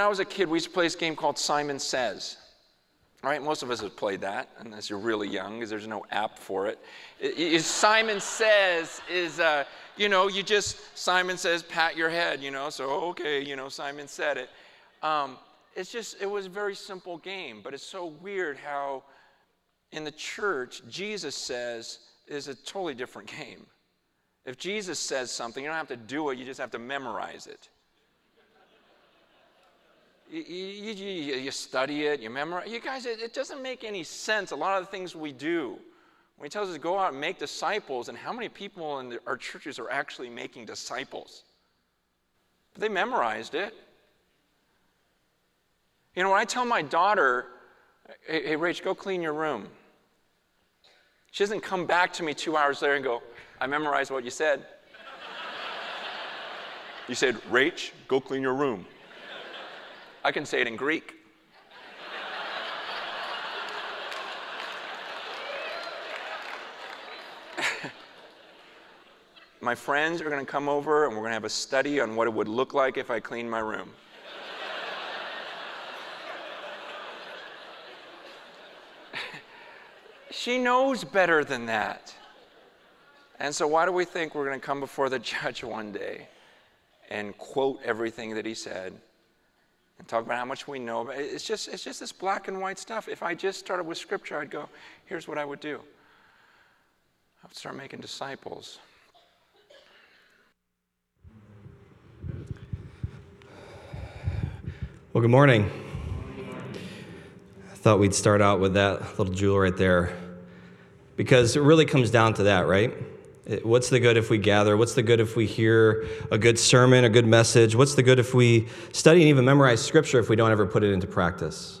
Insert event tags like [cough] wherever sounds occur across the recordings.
when I was a kid, we used to play this game called Simon Says. All right, most of us have played that, unless you're really young, because there's no app for it. it, it Simon Says is, uh, you know, you just, Simon says, pat your head, you know, so okay, you know, Simon said it. Um, it's just, it was a very simple game, but it's so weird how in the church, Jesus says is a totally different [laughs] game. If Jesus says something, you don't have to do it, you just have to memorize it. You, you, you, you study it, you memorize. You guys, it, it, doesn't make any sense. A lot of the things we do. When he tells us to go out and make disciples, and how many people in the, our churches are actually making disciples? But they memorized it. You know, when I tell my daughter, hey, hey Rach, go clean your room, she doesn't come back to me two hours later and go, I memorized what you said. [laughs] you said, Rach, go clean your room. I can say it in Greek. [laughs] my friends are going to come over and we're going to have a study on what it would look like if I cleaned my room. [laughs] she knows better than that. And so, why do we think we're going to come before the [laughs] judge one day and quote everything that he said? And talk about how much we know. But it's just, it's just this black and white stuff. If I just started with Scripture, I'd go, here's what I would do I would start making disciples. Well, good morning. I thought we'd start out with that little jewel right there because it really comes down to that, right? Uh, what's the good if we gather? What's the good if we hear a good sermon, a good message? What's the good if we study and even memorize scripture if we don't ever put it into practice?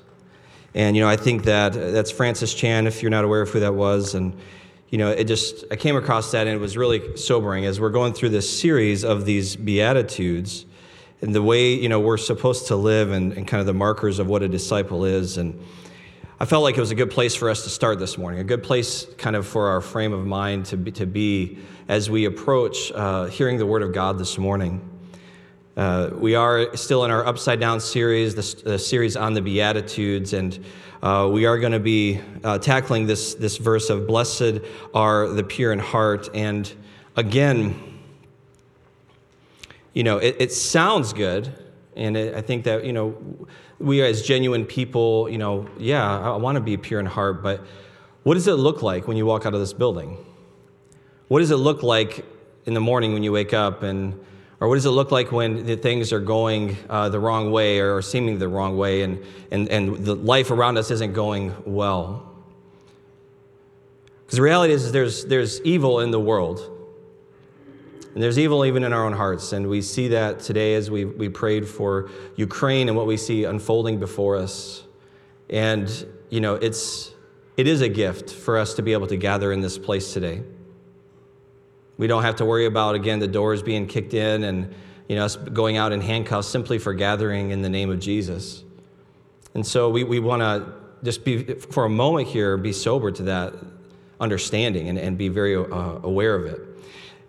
And, you know, I think that uh, that's Francis Chan, if you're not aware of who that was. And, you know, it just, I came across that and it was really sobering as we're going through this series of these Beatitudes and the way, you know, we're supposed to live and, and kind of the markers of what a disciple is. And, I felt like it was a good place for us to start this morning, a good place kind of for our frame of mind to be, to be as we approach uh, hearing the Word of God this morning. Uh, we are still in our Upside Down series, the, series on the Beatitudes, and uh, we are going to be uh, tackling this, this verse of Blessed are the pure in heart. And again, you know, it, it sounds good, and it, I think that, you know, we as genuine people, you know, yeah, I want to be pure in heart, but what does it look like when you walk out of this building? What does it look like in the morning when you wake up and or what does it look like when things are going uh, the wrong way or seeming the wrong way and, and, and the life around us isn't going well? Because the reality is, is there's, there's evil in the world. And there's evil even in our own hearts. And we see that today as we, we prayed for Ukraine and what we see unfolding before us. And, you know, it's, it is a gift for us to be able to gather in this place today. We don't have to worry about, again, the doors being kicked in and, you know, us going out in handcuffs simply for gathering in the name of Jesus. And so we, we want to just be, for a moment here, be sober to that understanding and, and be very uh, aware of it.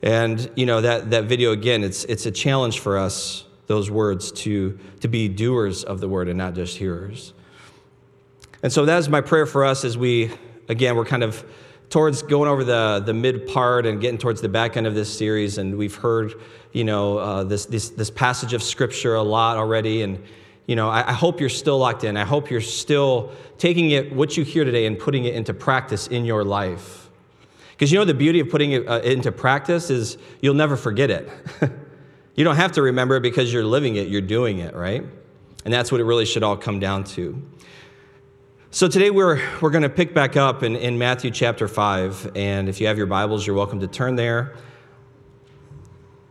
And you know that that video again, it's it's a challenge for us those words to to be doers of the word and not just hearers. And so that is my prayer for us as we again we're kind of towards going over the the mid part and getting towards the back end of this series, and we've heard you know uh, this this this passage of scripture a lot already, and you know I, I hope you're still locked in. I hope you're still taking it what you hear today and putting it into practice in your life. Because you know the beauty of putting it uh, into practice is you'll never forget it. [laughs] you don't have to remember it because you're living it, you're doing it, right? And that's what it really should all come down to. So today we're, we're going to pick back up in, in Matthew chapter 5. And if you have your Bibles, you're welcome to turn there.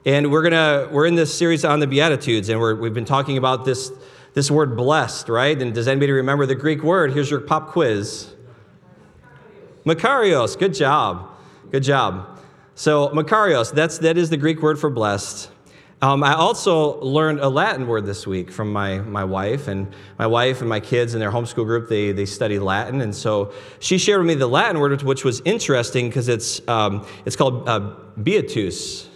And we're gonna we're in this series on the Beatitudes, and we're, we've been talking about this this word blessed, right? And does anybody remember the Greek word? Here's your pop quiz. Makarios, good job. Good job. So, Makarios, that's, that is the Greek word for blessed. Um, I also learned a Latin word this week from my, my wife, and my wife and my kids in their homeschool group, they, they study Latin. And so she shared with me the Latin word, which was interesting because it's, um, it's called uh, beatus.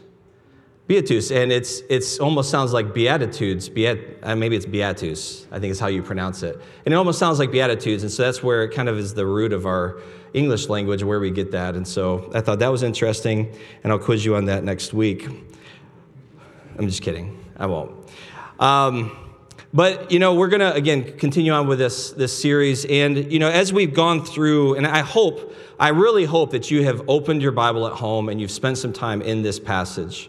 Beatus, and it's it's almost sounds like beatitudes. Beat, uh, maybe it's beatus. I think is how you pronounce it, and it almost sounds like beatitudes, and so that's where it kind of is the root of our English language where we get that. And so I thought that was interesting, and I'll quiz you on that next week. I'm just kidding. I won't. Um, but you know, we're gonna again continue on with this this series, and you know, as we've gone through, and I hope, I really hope that you have opened your Bible at home and you've spent some time in this passage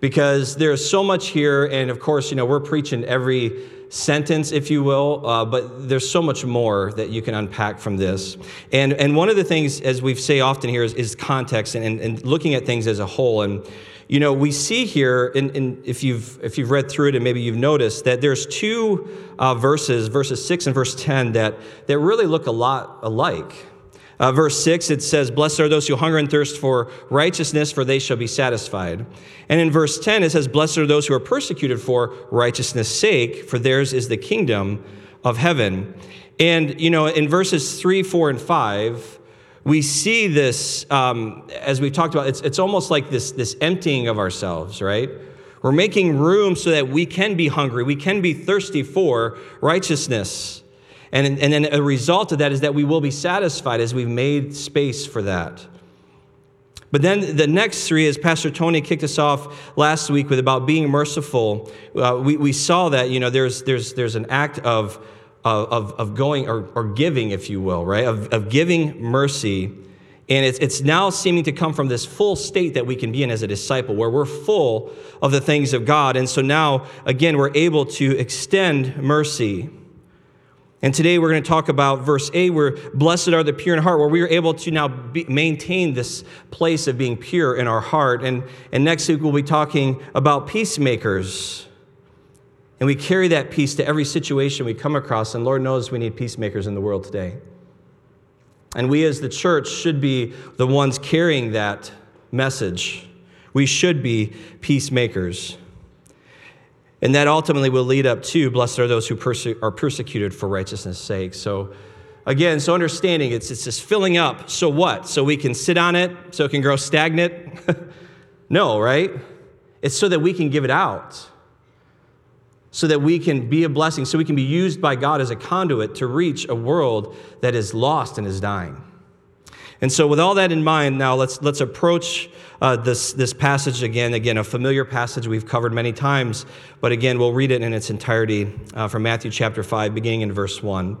because there's so much here. And of course, you know, we're preaching every sentence, if you will, uh, but there's so much more that you can unpack from this. And, and one of the things, as we say often here, is, is context and, and looking at things as a whole. And, you know, we see here, in, if, you've, if you've read through it and maybe you've noticed, that there's two uh, verses, verses 6 and verse 10, that, that really look a lot alike. Uh, verse 6, it says, Blessed are those who hunger and thirst for righteousness, for they shall be satisfied. And in verse 10, it says, Blessed are those who are persecuted for righteousness' sake, for theirs is the kingdom of heaven. And, you know, in verses 3, 4, and 5, we see this, um, as we've talked about, it's, it's almost like this, this emptying of ourselves, right? We're making room so that we can be hungry, we can be thirsty for righteousness. And, and then a result of that is that we will be satisfied as we've made space for that. But then the next three, as Pastor Tony kicked us off last week with about being merciful, uh, we, we saw that, you know, there's, there's, there's an act of, of, of going or, or giving, if you will, right? Of, of giving mercy. And it's, it's now seeming to come from this full state that we can be in as a disciple, where we're full of the things of God. And so now, again, we're able to extend mercy. And today we're going to talk about verse 8, where blessed are the pure in heart, where we are able to now be, maintain this place of being pure in our heart. And, and next week we'll be talking about peacemakers. And we carry that peace to every situation we come across. And Lord knows we need peacemakers in the world today. And we as the church should be the ones carrying that message. We should be peacemakers. And that ultimately will lead up to blessed are those who perse- are persecuted for righteousness' sake. So, again, so understanding it's, it's just filling up. So what? So we can sit on it, so it can grow stagnant? [laughs] no, right? It's so that we can give it out, so that we can be a blessing, so we can be used by God as a conduit to reach a world that is lost and is dying. And so, with all that in mind, now let's, let's approach uh, this, this passage again. Again, a familiar passage we've covered many times, but again, we'll read it in its entirety uh, from Matthew chapter 5, beginning in verse 1.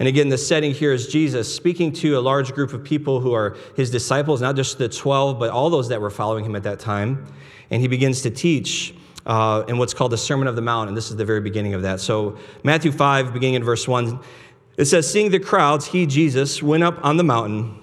And again, the setting here is Jesus speaking to a large group of people who are his disciples, not just the 12, but all those that were following him at that time. And he begins to teach uh, in what's called the Sermon of the Mount, and this is the very beginning of that. So, Matthew 5, beginning in verse 1, it says, Seeing the crowds, he, Jesus, went up on the mountain,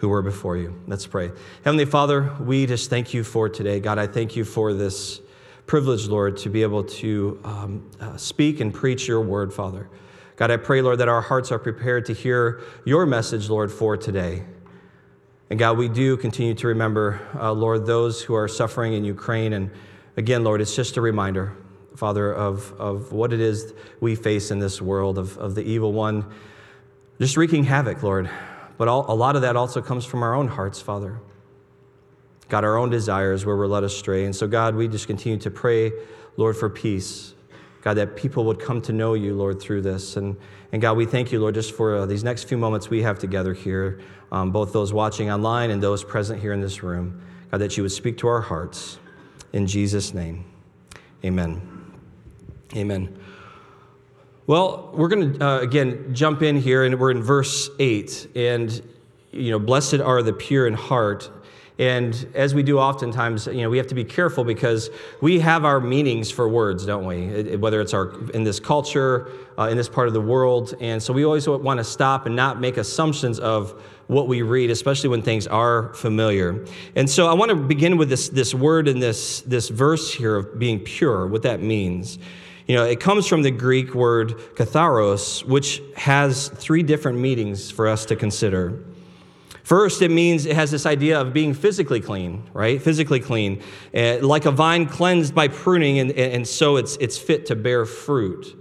who were before you. Let's pray. Heavenly Father, we just thank you for today. God, I thank you for this privilege, Lord, to be able to um, uh, speak and preach your word, Father. God, I pray, Lord, that our hearts are prepared to hear your message, Lord, for today. And God, we do continue to remember, uh, Lord, those who are suffering in Ukraine. And again, Lord, it's just a reminder, Father, of, of what it is we face in this world, of, of the evil one just wreaking havoc, Lord. But all, a lot of that also comes from our own hearts, Father. God, our own desires where we're led astray. And so, God, we just continue to pray, Lord, for peace. God, that people would come to know you, Lord, through this. And, and God, we thank you, Lord, just for uh, these next few moments we have together here, um, both those watching online and those present here in this room. God, that you would speak to our hearts. In Jesus' name, Amen. Amen. Well, we're going to, uh, again, jump in here, and we're in verse 8. And, you know, blessed are the pure in heart. And as we do oftentimes, you know, we have to be careful because we have our meanings for words, don't we? It, whether it's our in this culture, uh, in this part of the world, and so we always want to stop and not make assumptions of what we read, especially when things are familiar. And so I want to begin with this this word in this this verse here of being pure, what that means. You know, it comes from the Greek word katharos, which has three different meanings for us to consider. First, it means it has this idea of being physically clean, right? Physically clean, uh, like a vine cleansed by pruning, and, and so it's, it's fit to bear fruit.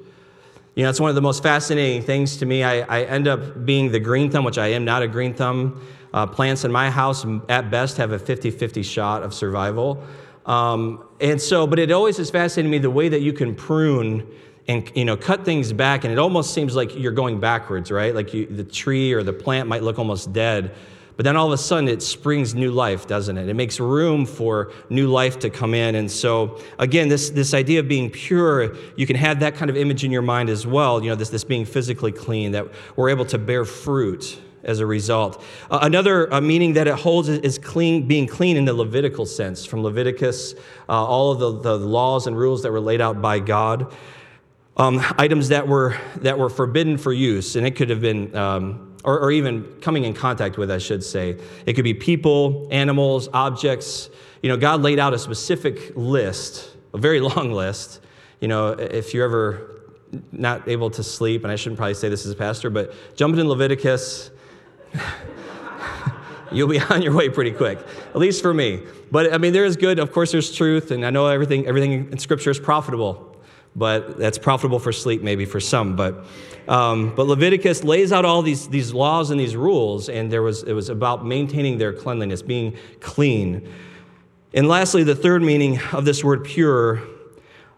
You know, it's one of the most fascinating things to me. I, I end up being the green thumb, which I am not a green thumb. Uh, plants in my house, at best, have a 50 50 shot of survival. Um, and so, but it always has fascinated me the way that you can prune and you know cut things back, and it almost seems like you're going backwards, right? Like you, the tree or the plant might look almost dead, but then all of a sudden it springs new life, doesn't it? It makes room for new life to come in. And so, again, this, this idea of being pure, you can have that kind of image in your mind as well. You know, this, this being physically clean, that we're able to bear fruit as a result. Uh, another uh, meaning that it holds is clean, being clean in the Levitical sense, from Leviticus, uh, all of the, the laws and rules that were laid out by God, um, items that were, that were forbidden for use, and it could have been, um, or, or even coming in contact with, I should say. It could be people, animals, objects. You know, God laid out a specific list, a very [laughs] long list. You know, if you're ever not able to sleep, and I shouldn't probably say this as a pastor, but jumping in Leviticus, [laughs] you'll be [laughs] on your way pretty quick, at least for me. But I mean, there is good. Of course, there's truth, and I know everything, everything in Scripture is profitable, but that's profitable for sleep, maybe for some. But, um, but Leviticus lays out all these, these laws and these rules, and there was, it was about maintaining their cleanliness, being clean. And lastly, the third meaning of this word pure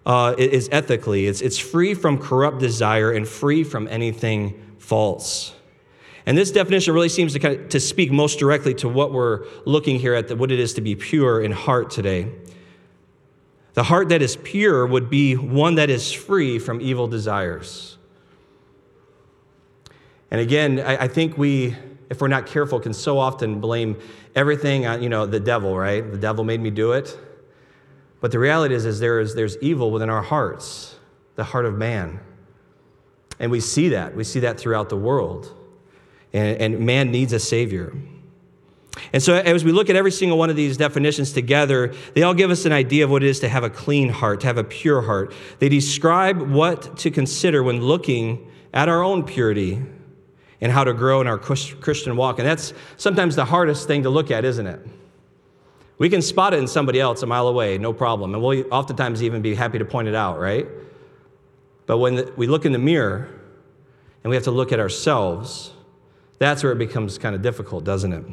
uh, is ethically. It's, it's free from corrupt desire and free from anything false. And this definition really seems to, kind of, to speak most directly to what we're looking here at, the, what it is to be pure in heart today. The heart that is pure would be one that is free from evil desires. And again, I, I think we, if we're not careful, can so often blame everything on, you know, the devil, right? The devil made me do it. But the reality is, is, there is there's evil within our hearts, the heart of man. And we see that. We see that throughout the world and, and man needs a Savior. And so, as we look at every single one of these definitions together, they all give us an idea of what it is to have a clean heart, to have a pure heart. They describe what to consider when looking at our own purity and how to grow in our Christian walk. And that's sometimes the hardest thing to look at, isn't it? We can spot it in somebody else a mile away, no problem. And we'll oftentimes even be happy to point it out, right? But when we look in the mirror and we have to look at ourselves, that's where it becomes kind of difficult, doesn't it?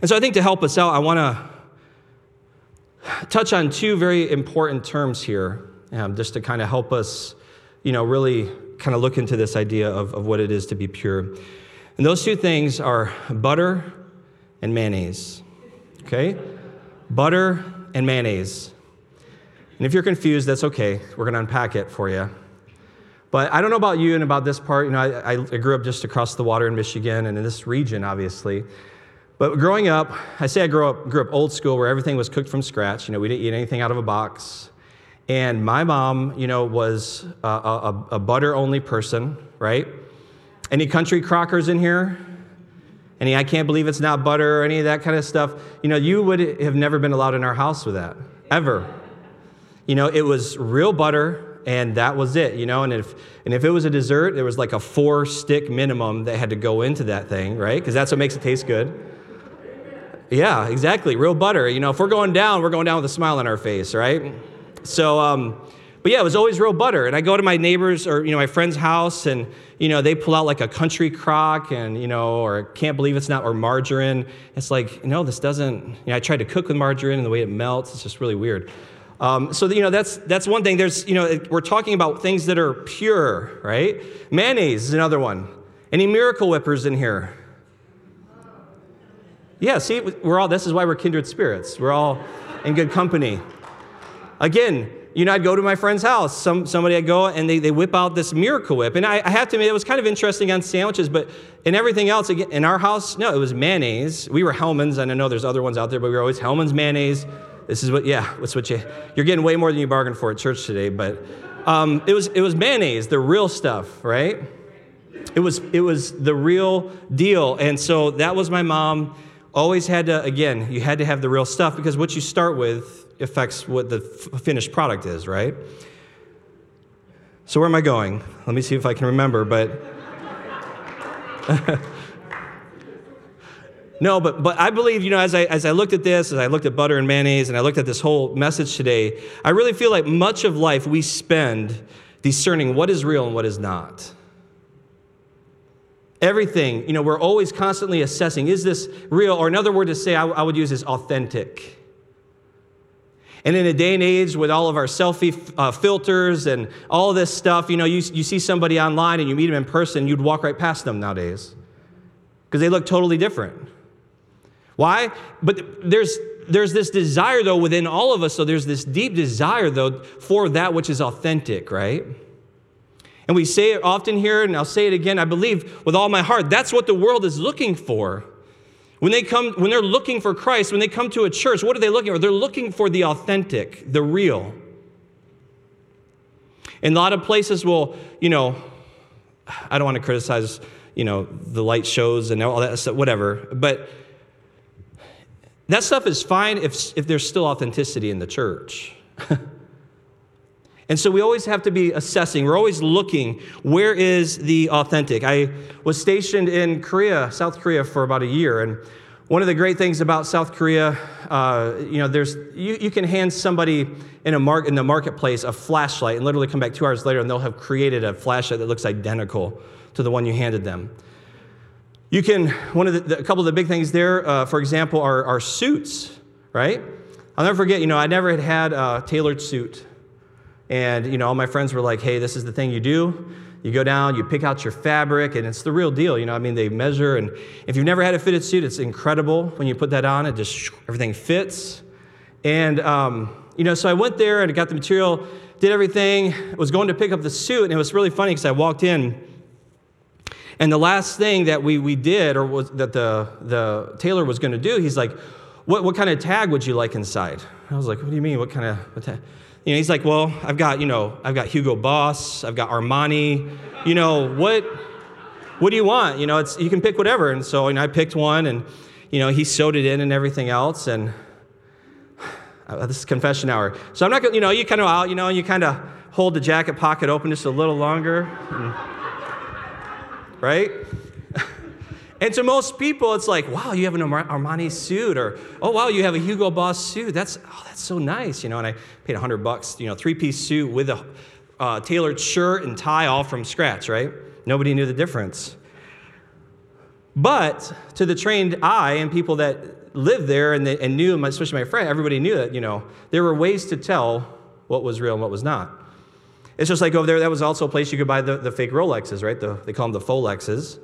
And so I think to help us out, I want to touch on two very important terms here, um, just to kind of help us, you know, really kind of look into this idea of, of what it is to be pure. And those two things are butter and mayonnaise. Okay? Butter and mayonnaise. And if you're confused, that's okay. We're going to unpack it for you. But I don't know about you and about this part. You know, I, I grew up just across the water in Michigan and in this region, obviously. But growing up, I say I grew up, grew up old school where everything was cooked from scratch. You know, we didn't eat anything out of a box. And my mom, you know, was a, a, a butter only person, right? Any country crockers in here? Any, I can't believe it's not butter or any of that kind of stuff. You know, you would have never been allowed in our house with that, ever. You know, it was real butter and that was it, you know. And if and if it was a dessert, there was like a four stick minimum that had to go into that thing, right? Because that's what makes it taste good. Yeah, exactly. Real butter. You know, if we're going down, we're going down with a smile on our face, right? So, um, but yeah, it was always real butter. And I go to my neighbor's or you know my friend's house, and you know they pull out like a country crock, and you know, or can't believe it's not, or margarine. It's like, no, this doesn't. You know, I tried to cook with margarine, and the way it melts, it's just really weird. Um, so you know that's that's one thing. There's you know we're talking about things that are pure, right? Mayonnaise is another one. Any miracle whippers in here? Yeah, see, we're all. This is why we're kindred spirits. We're all in good company. Again, you know, I'd go to my friend's house. Some, somebody I'd go and they, they whip out this Miracle Whip. And I, I have to admit, it was kind of interesting on sandwiches, but in everything else, again, in our house, no, it was mayonnaise. We were Hellmann's, and I know there's other ones out there, but we were always Hellmann's mayonnaise. This is what, yeah, that's what you, you're getting way more than you bargained for at church today, but um, it, was, it was mayonnaise, the real stuff, right? It was, it was the real deal. And so that was my mom. Always had to, again, you had to have the real stuff because what you start with affects what the f- finished product is, right? So, where am I going? Let me see if I can remember, but. [laughs] no, but, but I believe, you know, as I, as I looked at this, as I looked at butter and mayonnaise, and I looked at this whole message today, I really feel like much of life we spend discerning what is real and what is not. Everything, you know, we're always constantly assessing is this real? Or another word to say I, I would use is authentic. And in a day and age with all of our selfie uh, filters and all this stuff, you know, you, you see somebody online and you meet them in person, you'd walk right past them nowadays because they look totally different. Why? But there's, there's this desire, though, within all of us. So there's this deep desire, though, for that which is authentic, right? And we say it often here, and I'll say it again. I believe with all my heart that's what the world is looking for. When they come, when they're looking for Christ, when they come to a church, what are they looking for? They're looking for the authentic, the real. And a lot of places will, you know, I don't want to criticize, you know, the light shows and all that stuff, whatever. But that stuff is fine if, if there's still authenticity in the church. [laughs] And so we always have to be assessing. We're always looking where is the authentic. I was stationed in Korea, South Korea, for about a year. And one of the great things about South Korea, uh, you know, there's you, you can hand somebody in a mark in the marketplace a flashlight and literally come back two hours later and they'll have created a flashlight that looks identical to the one you handed them. You can one of the, the a couple of the big things there, uh, for example, are, are suits, right? I'll never forget. You know, I never had had a tailored suit and, you know, all my friends were like, hey, this is the thing you do. You go down, you pick out your fabric, and it's the real deal. You know, I mean, they measure, and if you've never had a fitted suit, it's incredible when you put that on. It just everything fits. And um, you know, so I went there and I got the material, did everything. Was going to pick up the suit, and it was really funny because I walked in, and the last thing that we we did, or was that the the tailor was going to do, he's like, "What what kind of tag would you like inside?" I was like, "What do you mean? What kind of what tag?" You know, he's like, well, I've got, you know, I've got Hugo Boss, I've got Armani. You know, what, what do you want? You know, it's, you can pick whatever. And so, know, I picked one and, you know, he sewed it in and everything else. And [sighs] uh, this is confession hour. So I'm not going to, you know, you kind of out, you know, and you kind of hold the jacket pocket open just a little longer. And, right? And to most people, it's like, wow, you have an Armani suit, or oh wow, you have a Hugo Boss suit. That's oh, that's so nice, you know. And I paid hundred bucks, you know, three-piece suit with a uh, tailored shirt and tie, all from scratch, right? Nobody knew the difference. But to the trained eye and people that lived there and, they, and knew, especially my friend, everybody knew that, you know, there were ways to tell what was real and what was not. It's just like over there, that was also a place you could buy the, the fake Rolexes, right? The, they call them the Folexes.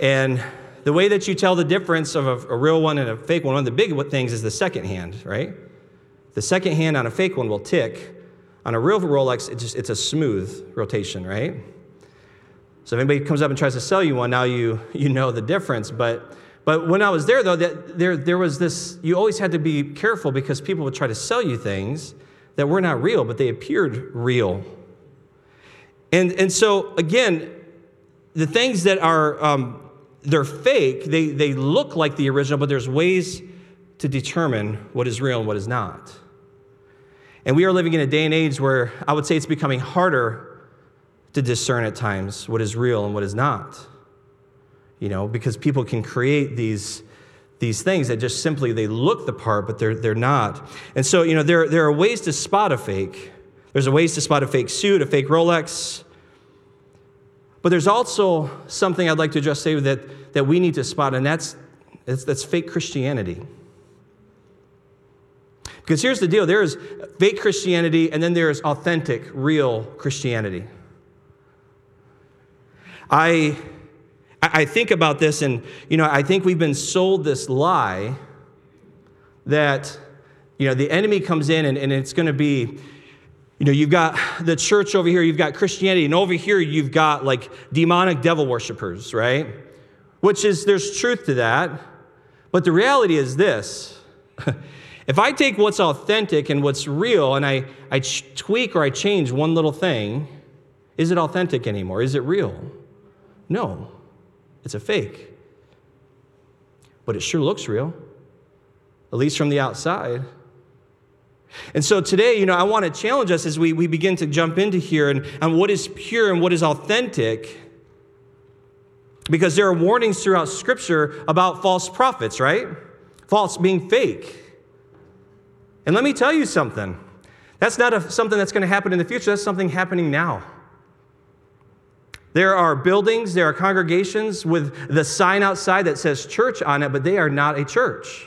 And the way that you tell the difference of a, a, real one and a fake one, one of the big things is the second hand, right? The second hand on a fake one will tick. On a real Rolex, it just, it's a smooth rotation, right? So if anybody comes up and tries to sell you one, now you, you know the difference. But, but when I was there, though, that there, there was this, you always had to be careful because people would try to sell you things that were not real, but they appeared real. And, and so, again, the things that are um, they're fake. They, they look like the original, but there's ways to determine what is real and what is not. And we are living in a day and age where I would say it's becoming harder to discern at times what is real and what is not. You know, because people can create these, these things that just simply they look the part, but they're, they're not. And so, you know, there, there are ways to spot a fake. There's a ways to spot a fake suit, a fake Rolex, but there's also something I'd like to just say that, that we need to spot, and that's, that's, that's fake Christianity. Because here's the deal there is fake Christianity, and then there is authentic, real Christianity. I, I think about this, and you know, I think we've been sold this lie that you know, the enemy comes in and, and it's going to be, you know, you've got the church over here, you've got Christianity, and over here you've got like demonic devil worshippers, right? Which is, there's truth to that. But the reality is this [laughs] if I take what's authentic and what's real and I, I tweak or I change one little thing, is it authentic anymore? Is it real? No, it's a fake. But it sure looks real, at least from the outside. And so today, you know, I want to challenge us as we, we begin to jump into here and, and what is pure and what is authentic. Because there are warnings throughout Scripture about false prophets, right? False being fake. And let me tell you something. That's not a, something that's going to happen in the future, that's something happening now. There are buildings, there are congregations with the sign outside that says church on it, but they are not a church.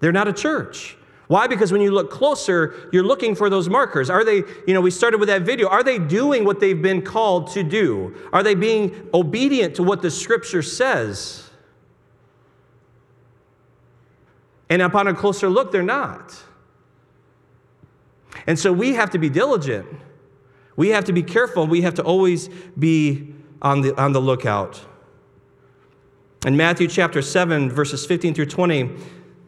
They're not a church. Why? Because when you look closer, you're looking for those markers. Are they, you know, we started with that video. Are they doing what they've been called to do? Are they being obedient to what the scripture says? And upon a closer look, they're not. And so we have to be diligent. We have to be careful. We have to always be on the, on the lookout. In Matthew chapter 7, verses 15 through 20,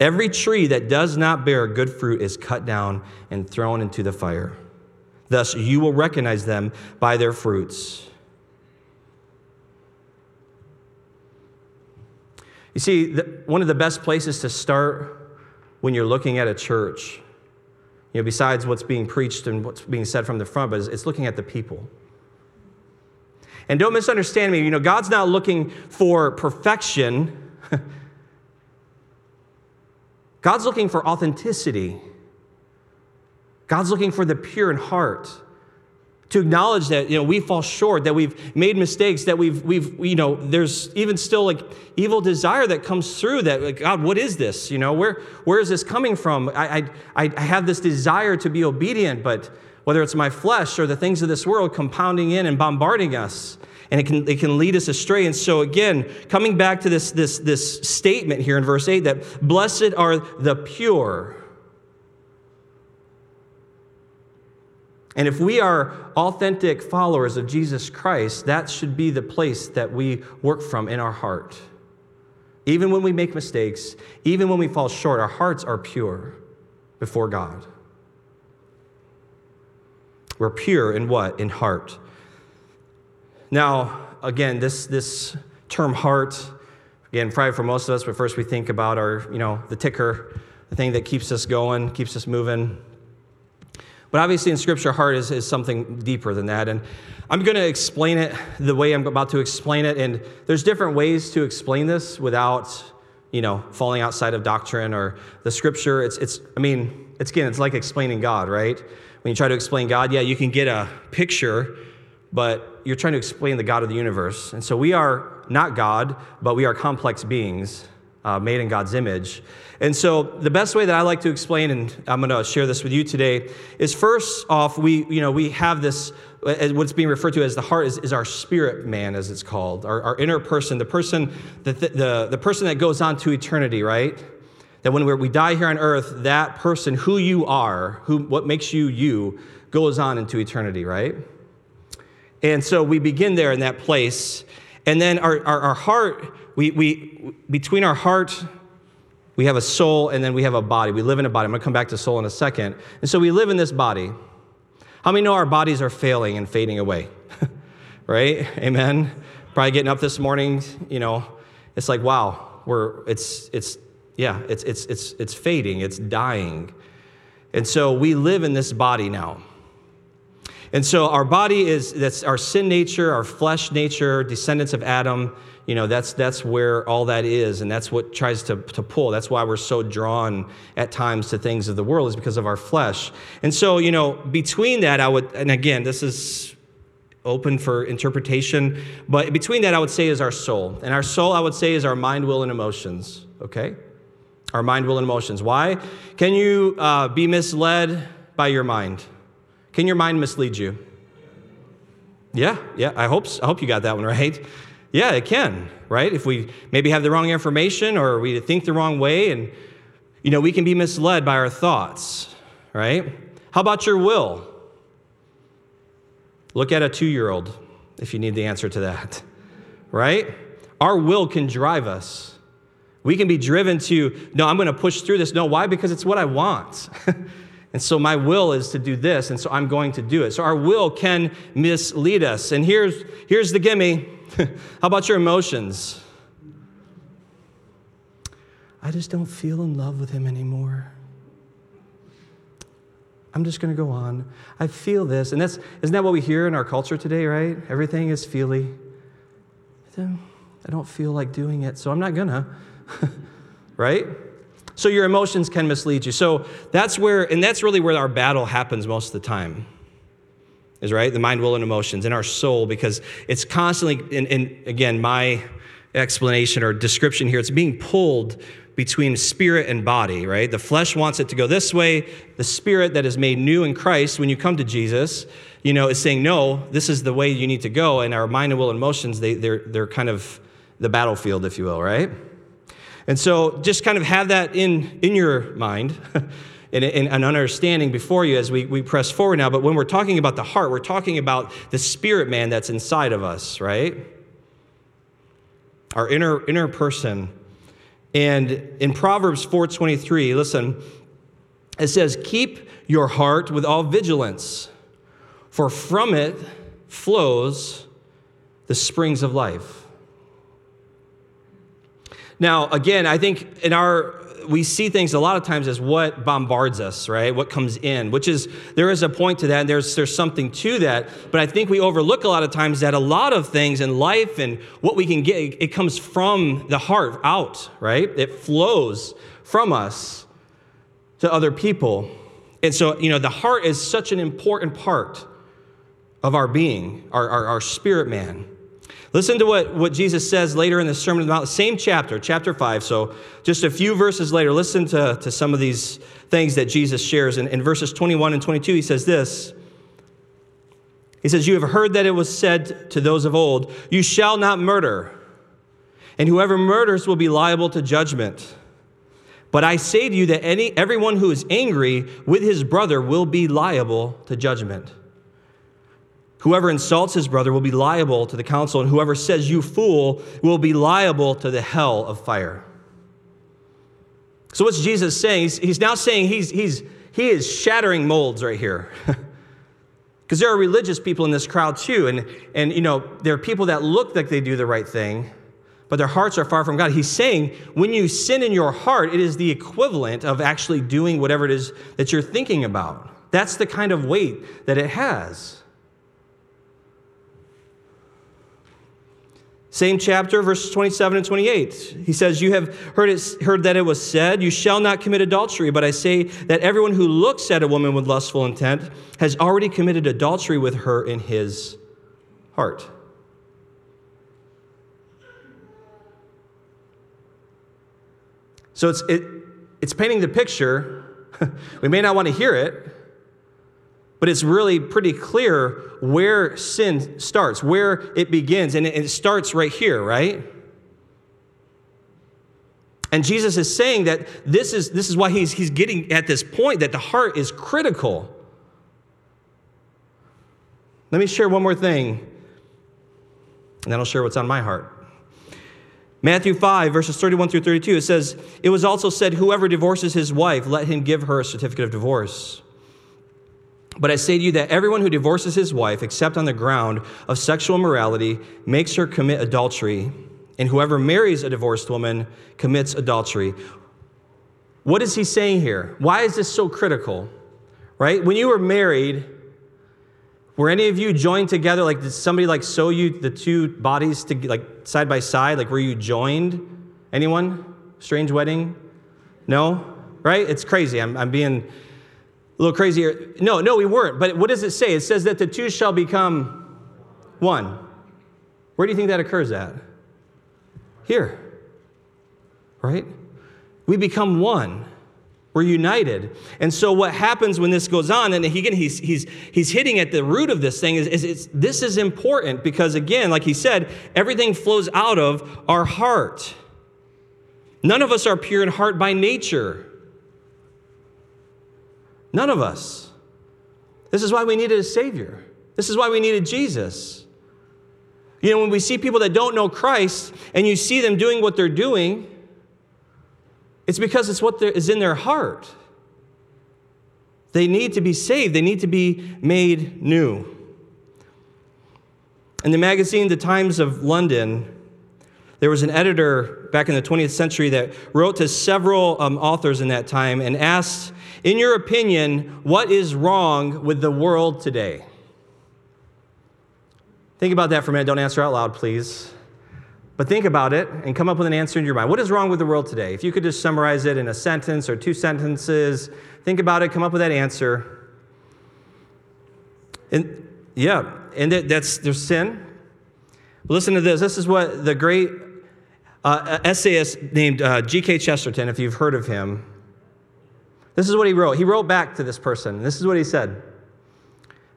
Every tree that does not bear good fruit is cut down and thrown into the fire. Thus, you will recognize them by their fruits. You see, the, one of the best places to start when you're looking at a church you know, besides what's being preached and what's being said from the front, but it's looking at the people. And don't misunderstand me, you know, God's not looking for perfection. [laughs] God's looking for authenticity. God's looking for the pure in heart to acknowledge that you know we fall short that we've made mistakes that we've we've you know there's even still like evil desire that comes through that like god what is this you know where where is this coming from i i, I have this desire to be obedient but whether it's my flesh or the things of this world compounding in and bombarding us and it can, it can lead us astray and so again coming back to this this this statement here in verse 8 that blessed are the pure And if we are authentic followers of Jesus Christ, that should be the place that we work from in our heart. Even when we make mistakes, even when we fall short, our hearts are pure before God. We're pure in what? In heart. Now, again, this, this term heart, again, probably for most of us, but first we think about our, you know, the ticker, the thing that keeps us going, keeps us moving, but obviously, in Scripture, heart is, is something deeper than that. And I'm going to explain it the way I'm about to explain it. And there's different ways to explain this without, you know, falling outside of doctrine or the Scripture. It's, it's I mean, it's again, it's like explaining God, right? When you try to explain God, yeah, you can get a picture, but you're trying to explain the God of the universe. And so we are not God, but we are complex beings uh, made in God's image. And so, the best way that I like to explain, and I'm going to share this with you today, is first off, we, you know, we have this, what's being referred to as the heart is, is our spirit man, as it's called, our, our inner person, the person, the, the, the person that goes on to eternity, right? That when we die here on earth, that person, who you are, who, what makes you you, goes on into eternity, right? And so we begin there in that place. And then our, our, our heart, we, we, between our heart we have a soul and then we have a body. We live in a body. I'm going to come back to soul in a second. And so we live in this body. How many know our bodies are failing and fading away? [laughs] right? Amen. Probably getting up this morning, you know, it's like, wow, we're it's it's yeah, it's it's it's it's fading, it's dying. And so we live in this body now. And so our body is that's our sin nature, our flesh nature, descendants of Adam. You know, that's that's where all that is, and that's what tries to, to pull. That's why we're so drawn at times to things of the world, is because of our flesh. And so, you know, between that, I would, and again, this is open for interpretation, but between that, I would say is our soul. And our soul, I would say, is our mind, will, and emotions. Okay? Our mind, will, and emotions. Why? Can you uh, be misled by your mind? Can your mind mislead you? Yeah, yeah, I hope, I hope you got that one [laughs] right. Yeah, it can, right? If we maybe have the wrong information or we think the wrong way, and, you know, we can be misled by our thoughts, right? How about your will? Look at a two year old if you need the answer to that, [laughs] right? Our will can drive us. We can be driven to, no, I'm going to push through this. No, why? Because it's what I want. [laughs] And so my will is to do this, and so I'm going to do it. So our will can mislead us. And here's, here's the gimme. [laughs] How about your emotions? I just don't feel in love with him anymore. I'm just going to go on. I feel this. And that's, isn't that what we hear in our culture today, right? Everything is feely. I don't feel like doing it, so I'm not going [laughs] to. right? So your emotions can mislead you. So that's where, and that's really where our battle happens most of the time. Is right? The mind, will, and emotions in our soul, because it's constantly, and, and again, my explanation or description here, it's being pulled between spirit and body, right? The flesh wants it to go this way. The spirit that is made new in Christ when you come to Jesus, you know, is saying, no, this is the way you need to go. And our mind and will and emotions, they, they're, they're kind of the battlefield, if you will, right? And so just kind of have that in, in your mind [laughs] and, an understanding before you as we, we press forward now. But when we're talking about the heart, we're talking about the spirit man that's inside of us, right? Our inner, inner person. And in Proverbs 4.23, listen, it says, keep your heart with all vigilance, for from it flows the springs of life. Now, again, I think in our we see things a lot of times as what bombards us, right? What comes in, which is there is a point to that, and there's there's something to that. But I think we overlook a lot of times that a lot of things in life and what we can get, it comes from the heart out, right? It flows from us to other people. And so, you know, the heart is such an important part of our being, our, our, our spirit man. Listen to what, what Jesus says later in the Sermon on the Mount, same chapter, chapter 5. So just a few verses later, listen to, to some of these things that Jesus shares. In, in verses 21 and 22, he says this. He says, You have heard that it was said to those of old, You shall not murder, and whoever murders will be liable to judgment. But I say to you that any, everyone who is angry with his brother will be liable to judgment. Whoever insults his brother will be liable to the council, and whoever says, You fool, will be liable to the hell of fire. So, what's Jesus saying? He's, he's now saying he's, he's, he is shattering molds right here. [laughs] Because there are religious people in this crowd too, and, and you know, there are people that look like they do the right thing, but their hearts are far from God. He's saying when you sin in your heart, it is the equivalent of actually doing whatever it is that you're thinking about. That's the kind of weight that it has. Same chapter, verses 27 and 28. He says, You have heard, it, heard that it was said, You shall not commit adultery. But I say that everyone who looks at a woman with lustful intent has already committed adultery with her in his heart. So it's, it, it's painting the picture. [laughs] we may not want to hear it, but it's really pretty clear where sin starts, where it begins. And it starts right here, right? And Jesus is saying that this is, this is why he's, he's getting at this point that the heart is critical. Let me share one more thing, and then I'll share what's on my heart. Matthew 5, verses 31 through 32, it says, It was also said, Whoever divorces his wife, let him give her a certificate of divorce. But I say to you that everyone who divorces his wife, except on the ground of sexual immorality, makes her commit adultery, and whoever marries a divorced woman commits adultery. What is he saying here? Why is this so critical? Right? When you were married, Were any of you joined together? Like, did somebody like sew you the two bodies to like side by side? Like, were you joined? Anyone? Strange wedding? No? Right? It's crazy. I'm, I'm being little crazier. No, no, we weren't. But what does it say? It says that the two shall become one. Where do you think that occurs at? Here. Right? We become one. We're united. And so, what happens when this goes on, and again, he's, he's, he's hitting at the root of this thing, is, is this is important because, again, like he said, everything flows out of our heart. None of us are pure in heart by nature. None of us. This is why we needed a Savior. This is why we needed Jesus. You know, when we see people that don't know Christ and you see them doing what they're doing, it's because it's what is in their heart. They need to be saved, they need to be made new. In the magazine The Times of London, there was an editor back in the 20th century that wrote to several um, authors in that time and asked, In your opinion, what is wrong with the world today? Think about that for a minute. Don't answer out loud, please. But think about it and come up with an answer in your mind. What is wrong with the world today? If you could just summarize it in a sentence or two sentences, think about it, come up with that answer. And yeah, and that's there's sin. Listen to this. This is what the great uh, essayist named uh, G.K. Chesterton, if you've heard of him, this is what he wrote. He wrote back to this person. This is what he said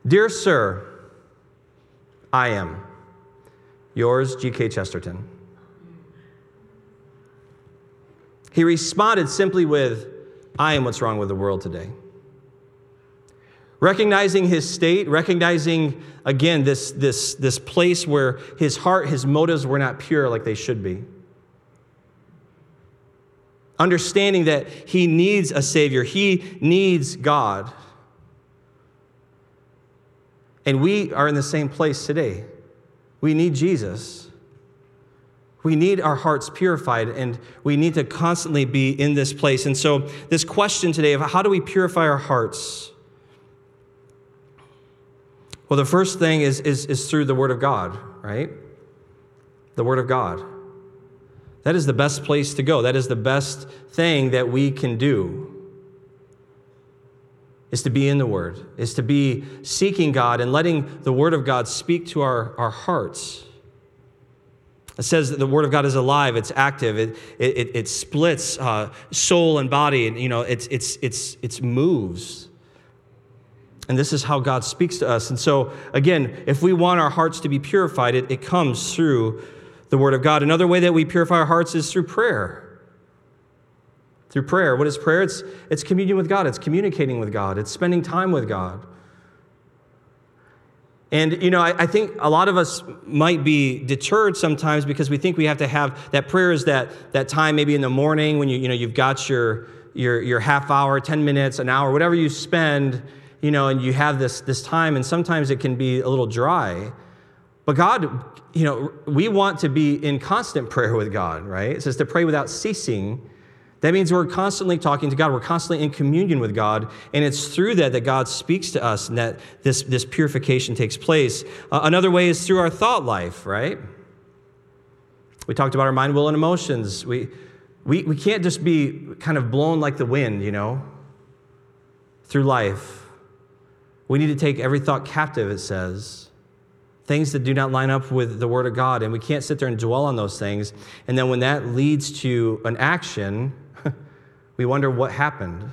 Dear Sir, I am. Yours, G.K. Chesterton. He responded simply with, I am what's wrong with the world today. Recognizing his state, recognizing again this, this, this place where his heart, his motives were not pure like they should be. Understanding that he needs a Savior, he needs God. And we are in the same place today. We need Jesus. We need our hearts purified, and we need to constantly be in this place. And so, this question today of how do we purify our hearts? Well, the first thing is, is, is through the Word of God, right? The Word of God. That is the best place to go. That is the best thing that we can do is to be in the Word, is to be seeking God and letting the Word of God speak to our, our hearts. It says that the Word of God is alive, it's active, it, it, it splits uh, soul and body, and you know, it's, it's, it's, it's moves. And this is how God speaks to us. And so, again, if we want our hearts to be purified, it, it comes through the Word of God. Another way that we purify our hearts is through prayer through prayer. What is prayer? It's, it's communion with God, it's communicating with God, it's spending time with God. And, you know, I, I, think a lot of us might be deterred sometimes because we think we have to have that prayer is that, that time maybe in the morning when you, you know, you've got your, your, your half hour, 10 minutes, an hour, whatever you spend, you know, and you have this, this time, and sometimes it can be a little dry. But God, you know, we want to be in constant prayer with God, right? It says to pray without ceasing. That means we're constantly talking to God. We're constantly in communion with God. And it's through that that God speaks to us and that this, this purification takes place. Uh, another way is through our thought life, right? We talked about our mind, will, and emotions. We, we, we can't just be kind of blown like the wind, you know, through life. We need to take every thought captive, it says. Things that do not line up with the Word of God. And we can't sit there and dwell on those things. And then when that leads to an action, [laughs] we wonder what happened.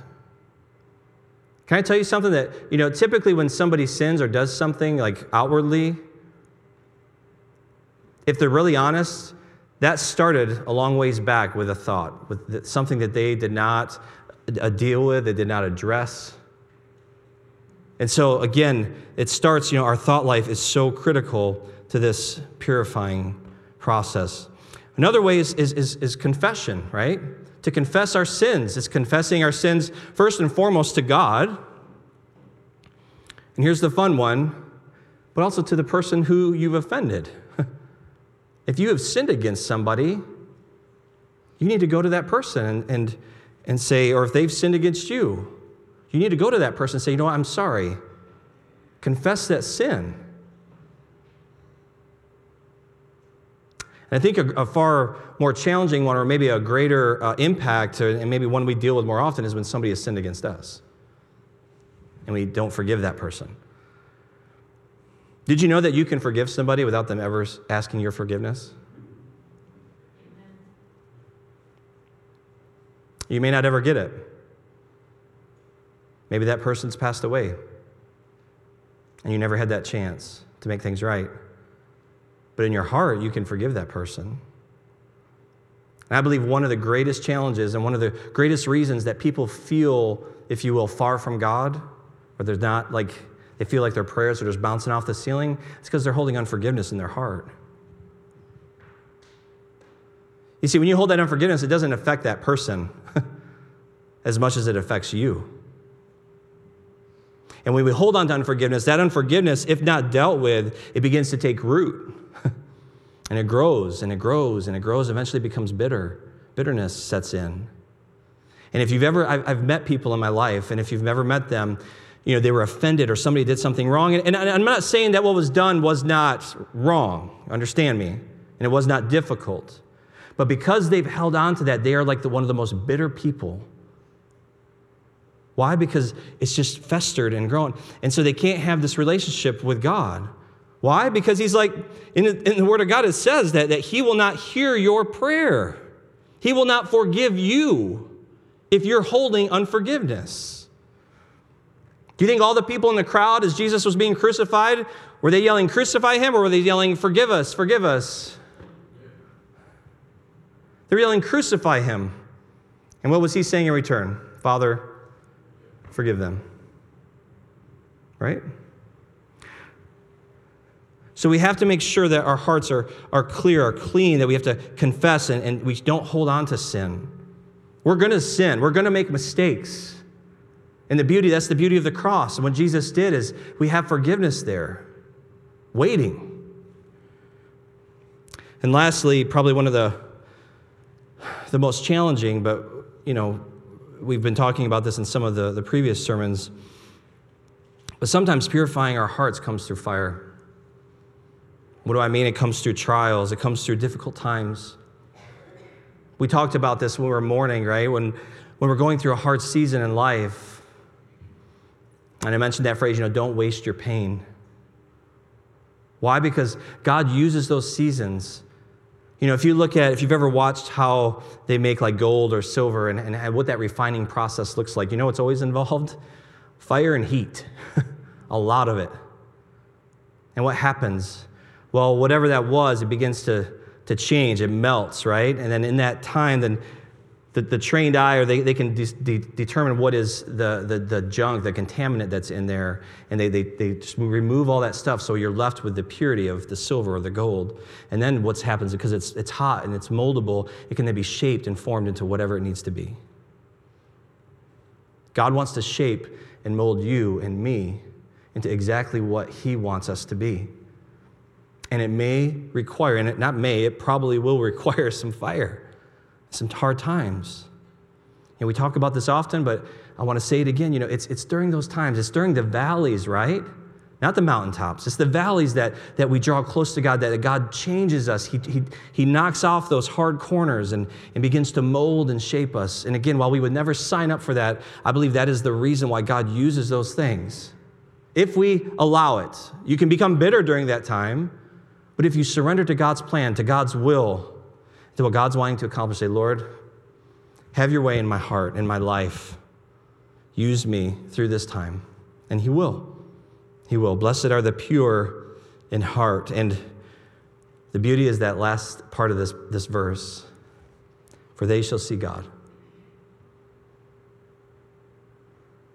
Can I tell you something that, you know, typically when somebody sins or does something like outwardly, if they're really honest, that started a long ways back with a thought, with something that they did not uh, deal with, they did not address. And so, again, it starts, you know, our thought life is so critical to this purifying process. Another way is, is, is, is confession, right? to confess our sins. It's confessing our sins first and foremost to God. And here's the fun one, but also to the person who you've offended. [laughs] if you have sinned against somebody, you need to go to that person and, and, and say, or if they've sinned against you, you need to go to that person and say, you know what, I'm sorry. confess that sin. And I think a, a, far more challenging one, or maybe a greater uh, impact, and maybe one we deal with more often, is when somebody has sinned against us and we don't forgive that person. Did you know that you can forgive somebody without them ever asking your forgiveness? You may not ever get it. Maybe that person's passed away and you never had that chance to make things right. But in your heart, you can forgive that person. And I believe one of the greatest challenges and one of the greatest reasons that people feel, if you will, far from God, or they're not like, they feel like their prayers are just bouncing off the ceiling, it's because they're holding unforgiveness in their heart. You see, when you hold that unforgiveness, it doesn't affect that person [laughs] as much as it affects you. And when we hold on to unforgiveness, that unforgiveness, if not dealt with, it begins to take root. [laughs] and it grows and it grows and it grows, eventually becomes bitter. Bitterness sets in. And if you've ever, I've, I've met people in my life, and if you've never met them, you know, they were offended or somebody did something wrong. And, and I'm not saying that what was done was not wrong, understand me, and it was not difficult. But because they've held on to that, they are like the, one of the most bitter people why? Because it's just festered and grown. And so they can't have this relationship with God. Why? Because he's like, in the, in the Word of God, it says that, that he will not hear your prayer. He will not forgive you if you're holding unforgiveness. Do you think all the people in the crowd, as Jesus was being crucified, were they yelling, crucify him, or were they yelling, forgive us, forgive us? They're yelling, crucify him. And what was he saying in return? Father, forgive them. Right? So we have to make sure that our hearts are, are clear, are clean, that we have to confess and, and we don't hold on to sin. We're going to sin, we're going to make mistakes. And the beauty, that's the beauty of the cross. And what Jesus did is we have forgiveness there, waiting. And lastly, probably one of the, the most challenging, but you know, we've been talking about this in some of the, the previous sermons. But sometimes purifying our hearts comes through fire. What do I mean? It comes through trials, it comes through difficult times. We talked about this when we were mourning, right? When, when we're going through a hard season in life. And I mentioned that phrase, you know, don't waste your pain. Why? Because God uses those seasons you know, if you look at, if you've ever watched how they make like gold or silver and, and what that refining process looks like, you know what's always [laughs] involved? Fire and heat, [laughs] a lot of it. And what happens? Well, whatever that was, it begins to, to change, it melts, right? And then in that time, then the, the trained eye, or they, they can de- de- determine what is the, the, the junk, the contaminant that's in there, and they, they, they remove all that stuff so you're left with the purity of the silver or the gold. And then what happens, because it's, it's hot and it's moldable, it can then be shaped and formed into whatever it needs to be. God wants to shape and mold you and me into exactly what He wants us to be. And it may require, and it not may, it probably will [laughs] require some fire some hard times. And we talk about this often, but I want to say it again. You know, it's, it's during those times, it's during the valleys, right? Not the mountaintops. It's the valleys that, that we draw close to God, that God changes us. He, he, he knocks off those hard corners and, and begins to mold and shape us. And again, while we would never sign up for that, I believe that is the reason why God uses those things. If we allow it, you can become bitter during that time, but if you surrender to God's plan, to God's will, to what God's wanting to accomplish. Say, Lord, have your way in my heart, in my life. Use me through this time. And He will. He will. Blessed are the pure in heart. And the beauty is that last part of this, this verse for they shall see God.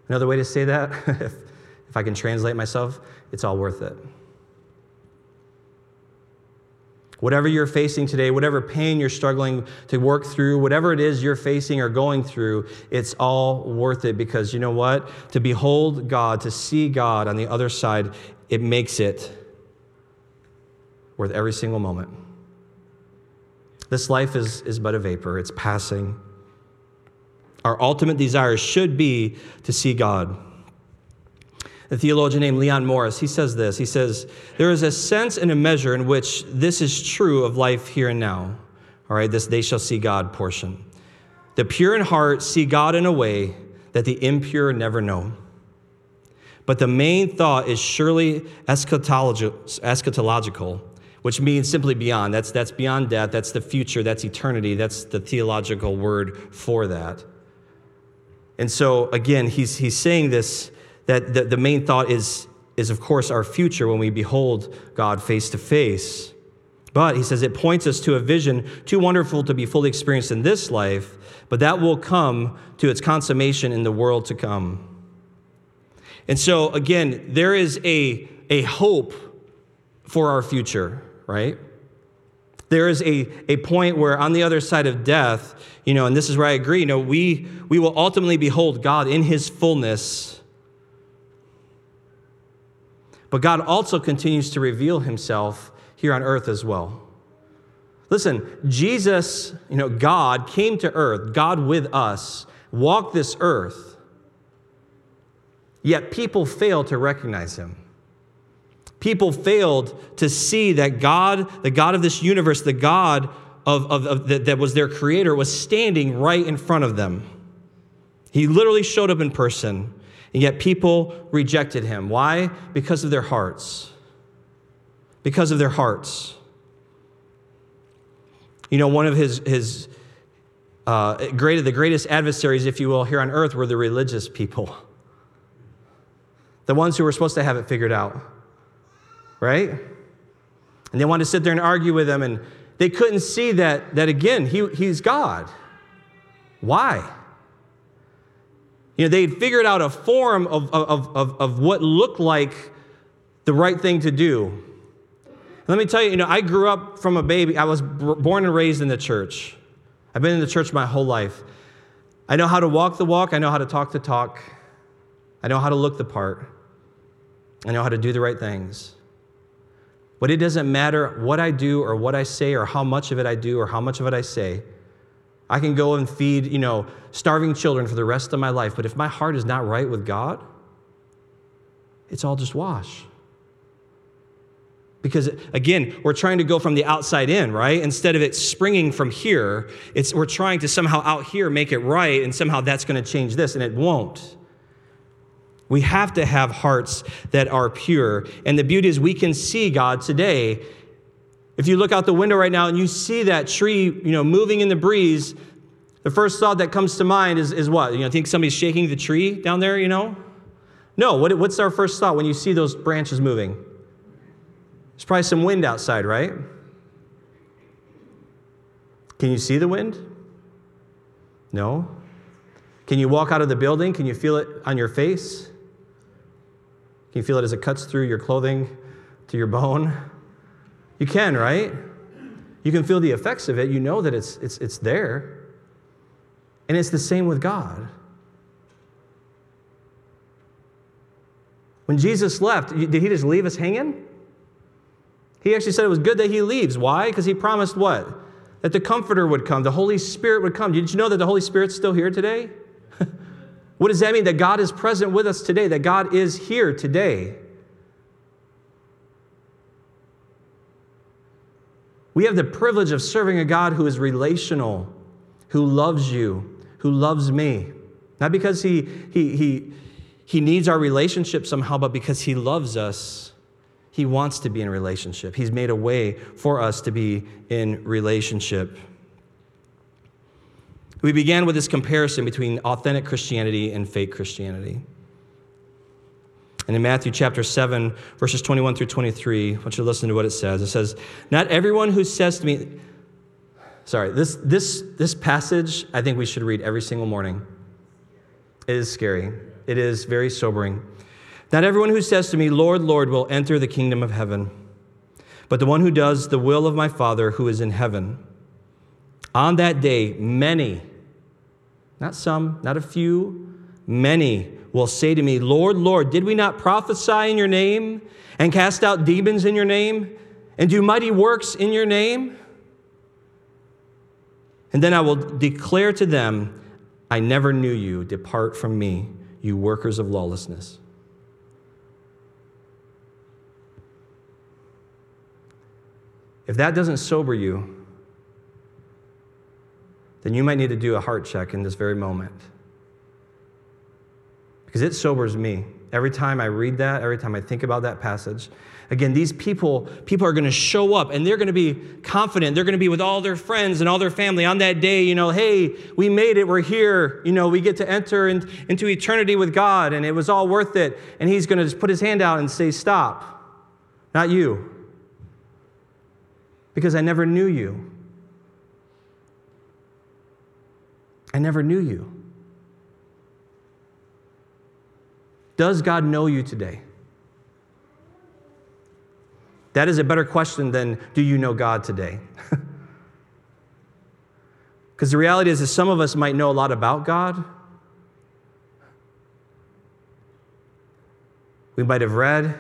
Another way to say that, [laughs] if, if I can translate myself, it's all worth it. Whatever you're facing today, whatever pain you're struggling to work through, whatever it is you're facing or going through, it's all worth it because you know what? To behold God, to see God on the other side, it makes it worth every single moment. This life is, is but a vapor, it's passing. Our ultimate desire should be to see God. A theologian named Leon Morris, he says this. He says, There is a sense and a measure in which this is true of life here and now. All right, this they shall see God portion. The pure in heart see God in a way that the impure never know. But the main thought is surely eschatological, which means simply beyond. That's, that's beyond death, that's the future, that's eternity, that's the theological word for that. And so, again, he's, he's saying this that the, the main thought is, is, of course, our future when we behold God face to face. But he says it points us to a vision too wonderful to be fully experienced in this life, but that will come to its consummation in the world to come. And so, again, there is a, a hope for our future, right? There is a, a point where on the other side of death, you know, and this is where I agree, you know, we, we will ultimately behold God in his fullness. But God also continues to reveal himself here on earth as well. Listen, Jesus, you know, God came to earth, God with us, walked this earth, yet people failed to recognize him. People failed to see that God, the God of this universe, the God of, of, of that, that was their creator, was standing right in front of them. He literally showed up in person, and yet people rejected him. Why? Because of their hearts because of their hearts. You know, one of his, his uh, great, the greatest adversaries, if you will, here on earth were the religious people. The ones who were supposed to have it figured out, right? And they wanted to sit there and argue with him, and they couldn't see that, that again, he, he's God. Why? You know, they'd figured out a form of, of, of, of what looked like the right thing to do. Let me tell you, you know, I grew up from a baby. I was born and raised in the church. I've been in the church my whole life. I know how to walk the walk. I know how to talk the talk. I know how to look the part. I know how to do the right things. But it doesn't matter what I do or what I say or how much of it I do or how much of it I say. I can go and feed, you know, starving children for the rest of my life. But if my heart is not right with God, it's all just wash. Because again, we're trying to go from the outside in, right? Instead of it springing from here, it's, we're trying to somehow out here make it right, and somehow that's going to change this, and it won't. We have to have hearts that are pure. And the beauty is we can see God today. If you look out the window right now and you see that tree, you know, moving in the breeze, the first thought that comes to mind is, is what? You know, think somebody's shaking the tree down there, you know? No, what, what's our first thought when you see those branches moving? There's probably some wind outside, right? Can you see the wind? No. Can you walk out of the building? Can you feel it on your face? Can you feel it as it cuts through your clothing to your bone? You can, right? You can feel the effects of it. You know that it's, it's, it's there. And it's the same with God. When Jesus left, did he just leave us hanging? He actually said it was good that he leaves. Why? Because he promised what? That the Comforter would come, the Holy Spirit would come. Did you know that the Holy Spirit's still here today? [laughs] what does that mean? That God is present with us today, that God is here today. We have the privilege of serving a God who is relational, who loves you, who loves me. Not because he, he, he, he needs our relationship somehow, but because he loves us. He wants to be in relationship. He's made a way for us to be in relationship. We began with this comparison between authentic Christianity and fake Christianity. And in Matthew chapter 7, verses 21 through 23, I want you to listen to what it says. It says, Not everyone who says to me, sorry, this, this, this passage I think we should read every single morning. It is scary, it is very sobering. Not everyone who says to me, Lord, Lord, will enter the kingdom of heaven, but the one who does the will of my Father who is in heaven. On that day, many, not some, not a few, many will say to me, Lord, Lord, did we not prophesy in your name and cast out demons in your name and do mighty works in your name? And then I will declare to them, I never knew you. Depart from me, you workers of lawlessness. If that doesn't sober you, then you might need to do a heart check in this very moment. Because it sobers me. Every time I read that, every time I think about that passage, again, these people, people are going to show up and they're going to be confident. They're going to be with all their friends and all their family on that day. You know, hey, we made it. We're here. You know, we get to enter in, into eternity with God and it was all worth it. And he's going to just put his hand out and say, stop, not you. Because I never knew you. I never knew you. Does God know you today? That is a better question than do you know God today? [laughs] Because the reality is that some of us might know a lot about God. We might have read,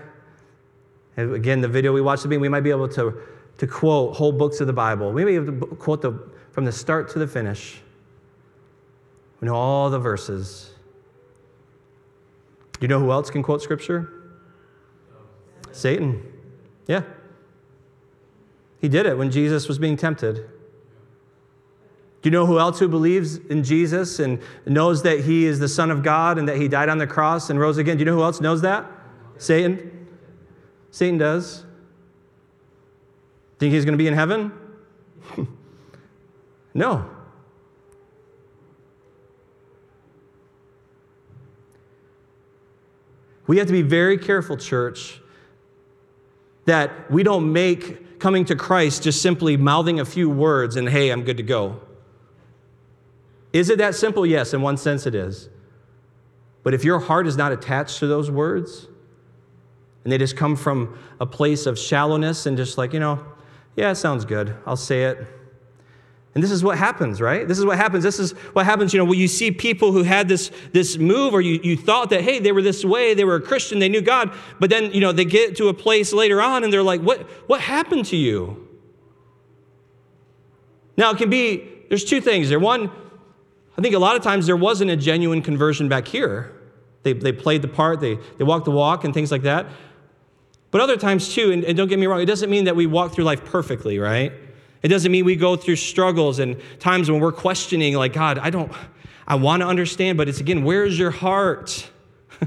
again, the video we watched, we might be able to, to quote whole books of the Bible. We may be able to quote the, from the start to the finish. We know all the verses. Do you know who else can quote scripture? Satan. Yeah. He did it when Jesus was being tempted. Do you know who else who believes in Jesus and knows that he is the Son of God and that he died on the cross and rose again? Do you know who else knows that? Satan. Satan does. Think he's going to be in heaven? [laughs] no. We have to be very careful, church, that we don't make coming to Christ just simply mouthing a few words and, hey, I'm good to go. Is it that simple? Yes, in one sense it is. But if your heart is not attached to those words, and they just come from a place of shallowness and just like, you know, yeah, it sounds good. I'll say it. And this is what happens, right? This is what happens. This is what happens, you know, when you see people who had this, this move, or you, you thought that, hey, they were this way, they were a Christian, they knew God, but then, you know, they get to a place later on and they're like, what, what happened to you? Now, it can be, there's two things there. One, I think a lot of times there wasn't a genuine conversion back here. They, they played the part, they, they walked the walk, and things like that. But other times, too, and, and don't get me wrong, it doesn't mean that we walk through life perfectly, right? It doesn't mean we go through struggles and times when we're questioning, like, God, I don't, I want to understand, but it's again, where's your heart? [laughs]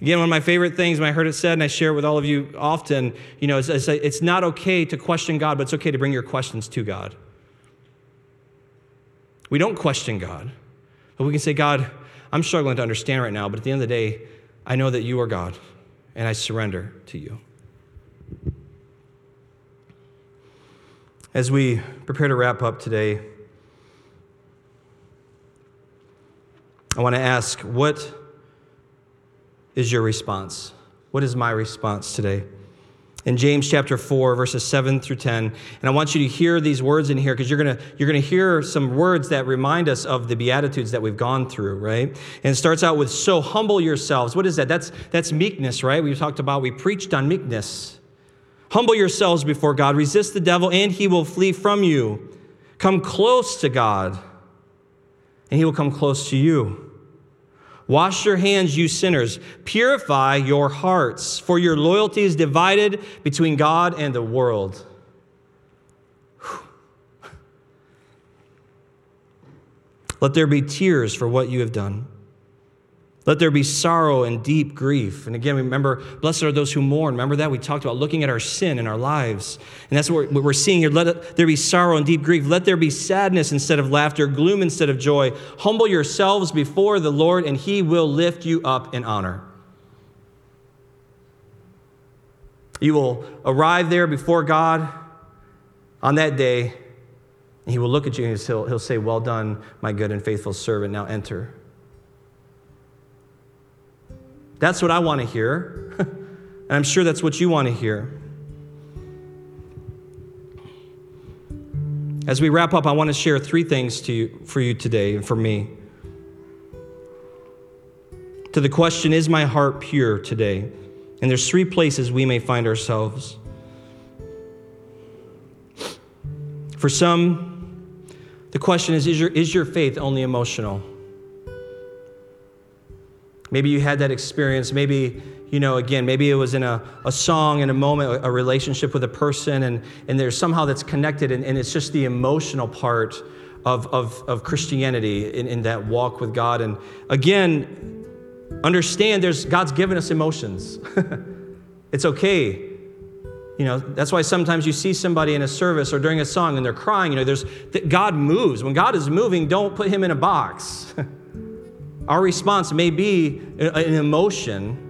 again, one of my favorite things when I heard it said, and I share it with all of you often, you know, it's, it's not okay to question God, but it's okay to bring your questions to God. We don't question God, but we can say, God, I'm struggling to understand right now, but at the end of the day, I know that you are God, and I surrender to you. As we prepare to wrap up today, I want to ask what is your response? What is my response today? In James chapter 4, verses 7 through 10. And I want you to hear these words in here because you're going you're to hear some words that remind us of the Beatitudes that we've gone through, right? And it starts out with, So humble yourselves. What is that? That's, that's meekness, right? We talked about, we preached on meekness. Humble yourselves before God, resist the devil, and he will flee from you. Come close to God, and he will come close to you. Wash your hands, you sinners. Purify your hearts, for your loyalty is divided between God and the world. Let there be tears for what you have done. Let there be sorrow and deep grief. And again, remember, blessed are those who mourn. Remember that? We talked about looking at our sin in our lives. And that's what we're seeing here. Let there be sorrow and deep grief. Let there be sadness instead of laughter, gloom instead of joy. Humble yourselves before the Lord, and he will lift you up in honor. You will arrive there before God on that day, and he will look at you and he'll, he'll say, Well done, my good and faithful servant. Now enter that's what I want to hear. [laughs] and I'm sure that's what you want to hear. As we wrap up, I want to share three things to you, for you today and for me. To the question, Is my heart pure today? And there's three places we may find ourselves. For some, the question is Is your, is your faith only emotional? Maybe you had that experience. Maybe you know, again, maybe it was in a, a song, in a moment, a relationship with a person, and, and there's somehow that's connected, and, and it's just the emotional part of, of, of Christianity in, in that walk with God. And again, understand there's God's given us emotions. [laughs] it's okay. You know, that's why sometimes you see somebody in a service or during a song and they're crying. You know, there's that God moves. When God is moving, don't put him in a box. [laughs] Our response may be an emotion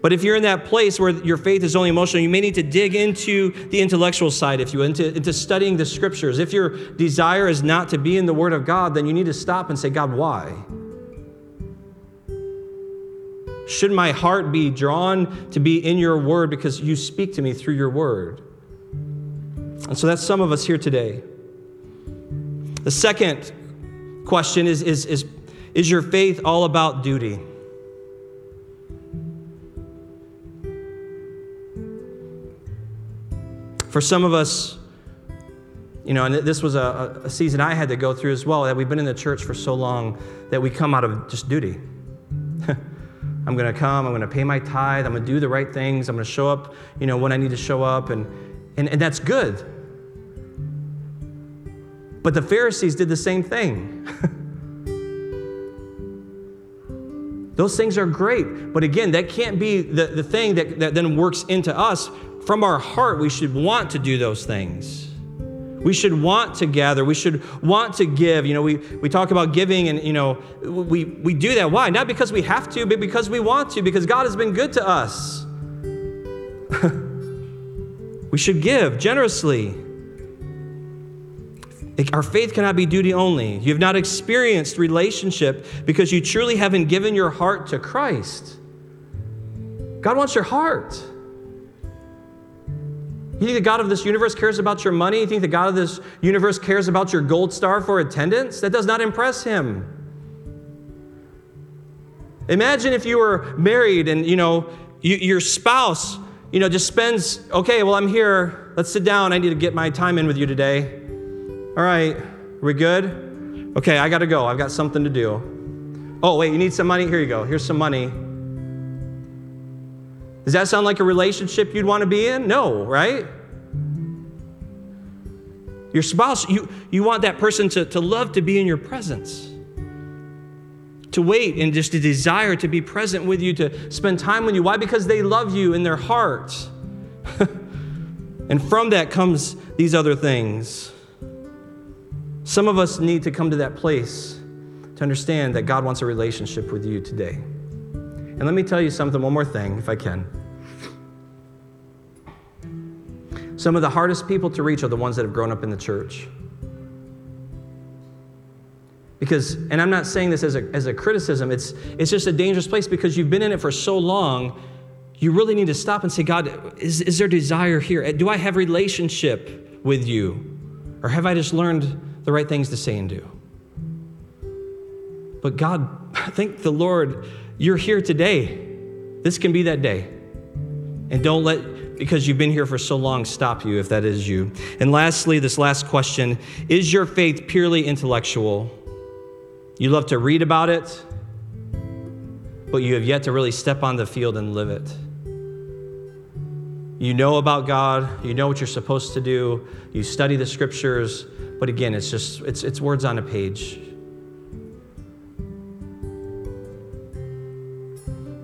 But if you're in that place where your faith is only emotional, you may need to dig into the intellectual side, if you into, into studying the scriptures. If your desire is not to be in the Word of God, then you need to stop and say, God, why? Should my heart be drawn to be in your Word because you speak to me through your Word? And so that's some of us here today. The second question is Is, is, is your faith all about duty? For some of us, you know, and this was a, a, season I had to go through as well, that we've been in the church for so long that we come out of just duty. [laughs] I'm going to come, I'm going to pay my tithe, I'm going to do the right things, I'm going to show up, you know, when I need to show up, and, and, and that's good. But the Pharisees did the same thing. [laughs] Those things are great, but again, that can't be the, the thing that, that then works into us from our heart, we should want to do those things. We should want to gather. We should want to give. You know, we, we talk about giving and, you know, we, we do that. Why? Not because we have to, but because we want to, because God has been good to us. [laughs] we should give generously. Our faith cannot be duty only. You have not experienced relationship because you truly haven't given your heart to Christ. God wants your heart. You think the God of this universe cares about your money? You think the God of this universe cares about your gold star for attendance? That does not impress him. Imagine if you were married and, you know, you, your spouse, you know, just spends, okay, well, I'm here. Let's sit down. I need to get my time in with you today. All right, are we good? Okay, I got to go. I've got something to do. Oh, wait, you need some money? Here you go. Here's some money. Does that sound like a relationship you'd want to be in? No, right? Your spouse, you, you want that person to, to love to be in your presence, to wait and just to desire to be present with you, to spend time with you. Why? Because they love you in their heart. [laughs] and from that comes these other things. Some of us need to come to that place to understand that God wants a relationship with you today. And let me tell you something, one more thing, if I can. Some of the hardest people to reach are the ones that have grown up in the church. Because, and I'm not saying this as a, as a criticism, it's, it's just a dangerous place because you've been in it for so long, you really need to stop and say, God, is, is there desire here? Do I have a relationship with you? Or have I just learned the right things to say and do? But God, thank the Lord, you're here today. This can be that day. And don't let because you've been here for so long stop you if that is you. And lastly, this last question is your faith purely intellectual? You love to read about it, but you have yet to really step on the field and live it. You know about God, you know what you're supposed to do, you study the scriptures, but again, it's just it's it's words on a page.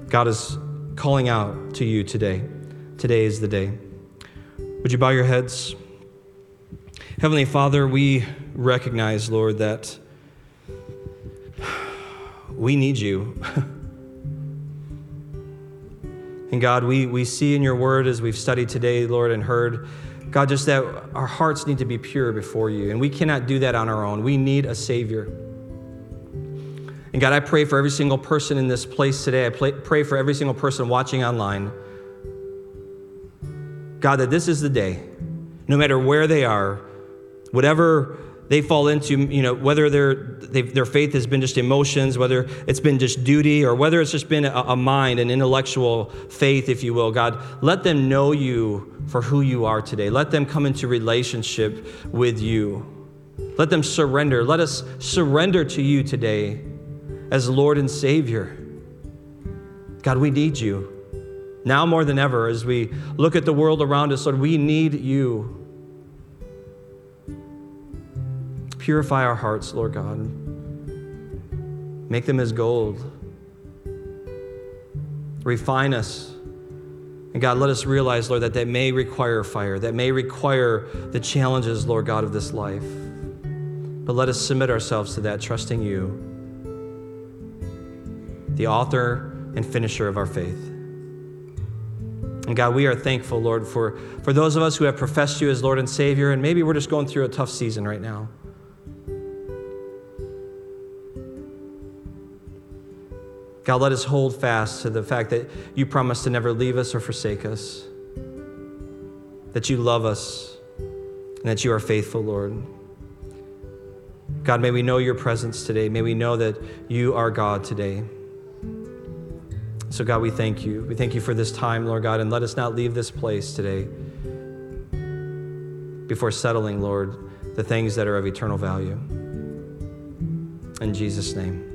God is calling out to you today. Today is the day. Would you bow your heads? Heavenly Father, we recognize, Lord, that we need you. [laughs] and God, we, we see in your word as we've studied today, Lord, and heard, God, just that our hearts need to be pure before you. And we cannot do that on our own. We need a Savior. And God, I pray for every single person in this place today. I pray for every single person watching online. God, that this is the day, no matter where they are, whatever they fall into, you know, whether their faith has been just emotions, whether it's been just duty, or whether it's just been a, a mind, an intellectual faith, if you will, God, let them know you for who you are today. Let them come into relationship with you. Let them surrender. Let us surrender to you today as Lord and Savior. God, we need you. Now more than ever, as we look at the world around us, Lord, we need you. Purify our hearts, Lord God. Make them as gold. Refine us. And God, let us realize, Lord, that that may require fire, that may require the challenges, Lord God, of this life. But let us submit ourselves to that, trusting you, the author and finisher of our faith. And God, we are thankful, Lord, for, for those of us who have professed you as Lord and Savior, and maybe we're just going through a tough season right now. God, let us hold fast to the fact that you promise to never leave us or forsake us, that you love us, and that you are faithful, Lord. God, may we know your presence today. May we know that you are God today. So, God, we thank you. We thank you for this time, Lord God, and let us not leave this place today before settling, Lord, the things that are of eternal value. In Jesus' name.